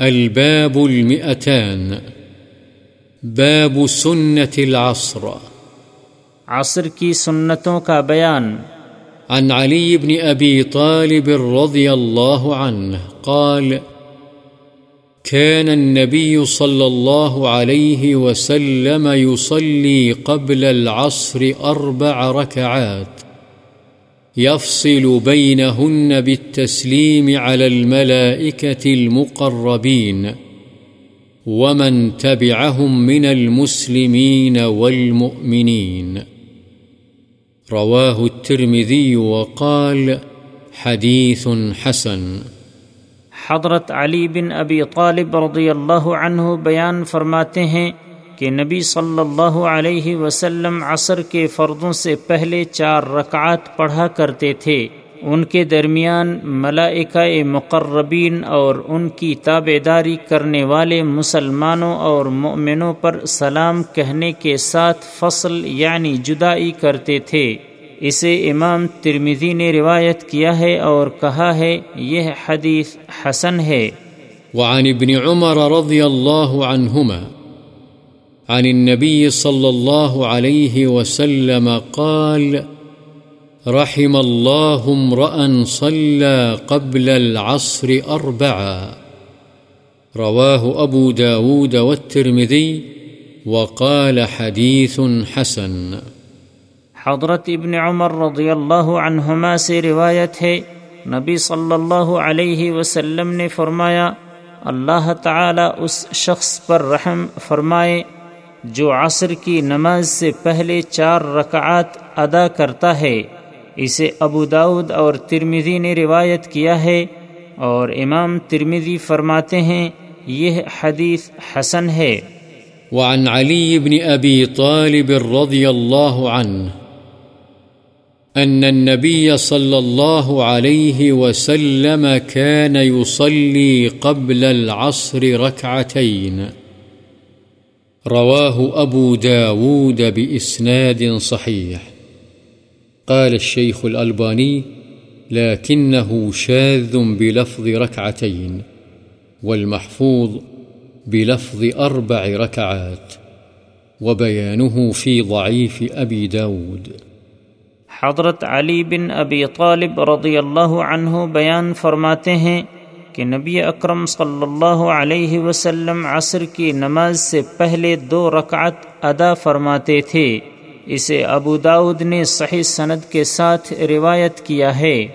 الباب المئتان. باب سنة العصر. عصر کی سنتوں کا بیان. عن علي بن أبي طالب رضي الله عنه قال كان النبي صلى الله عليه وسلم يصلي قبل العصر أربع ركعات. يفصل بينهن بالتسليم على الملائكة المقربين ومن تبعهم من المسلمين والمؤمنين. رواه الترمذي وقال حديث حسن. حضرت علی بن ابی طالب رضی اللہ عنہ بیان فرماتے ہیں کہ نبی صلی اللہ علیہ وسلم عصر کے فردوں سے پہلے چار رکعات پڑھا کرتے تھے۔ ان کے درمیان ملائکہ مقربین اور ان کی تابع داری کرنے والے مسلمانوں اور مؤمنوں پر سلام کہنے کے ساتھ فصل یعنی جدائی کرتے تھے۔ اسے امام ترمیزی نے روایت کیا ہے اور کہا ہے، یہ حدیث حسن ہے۔ وعن ابن عمر رضی اللہ عنہما عن النبي صلى الله عليه وسلم قال، رحم الله امرأ صلى قبل العصر أربعا رواه أبو داود والترمذي وقال حديث حسن. حضرت ابن عمر رضی اللہ عنہما سے روایت ہے، نبی صلی اللہ علیہ وسلم نے فرمایا، اللہ تعالی اس شخص پر رحم فرمائے جو عصر کی نماز سے پہلے چار رکعات ادا کرتا ہے، اسے ابو داود اور ترمیزی نے روایت کیا ہے اور امام ترمیزی فرماتے ہیں، یہ حدیث حسن ہے۔ وعن علي بن أبي طالب رضي الله عنه أن النبي صلى الله عليه وسلم كان يصلي قبل العصر ركعتين رواه أبو داود بإسناد صحيح. قال الشيخ الألباني لكنه شاذ بلفظ ركعتين، والمحفوظ بلفظ أربع ركعات، وبيانه في ضعيف أبي داود. حضرت علی بن ابی طالب رضی اللہ عنہ بیان فرماتے ہیں کہ نبی اکرم صلی اللہ علیہ وسلم عصر کی نماز سے پہلے دو رکعت ادا فرماتے تھے۔ اسے ابو داود نے صحیح سند کے ساتھ روایت کیا ہے۔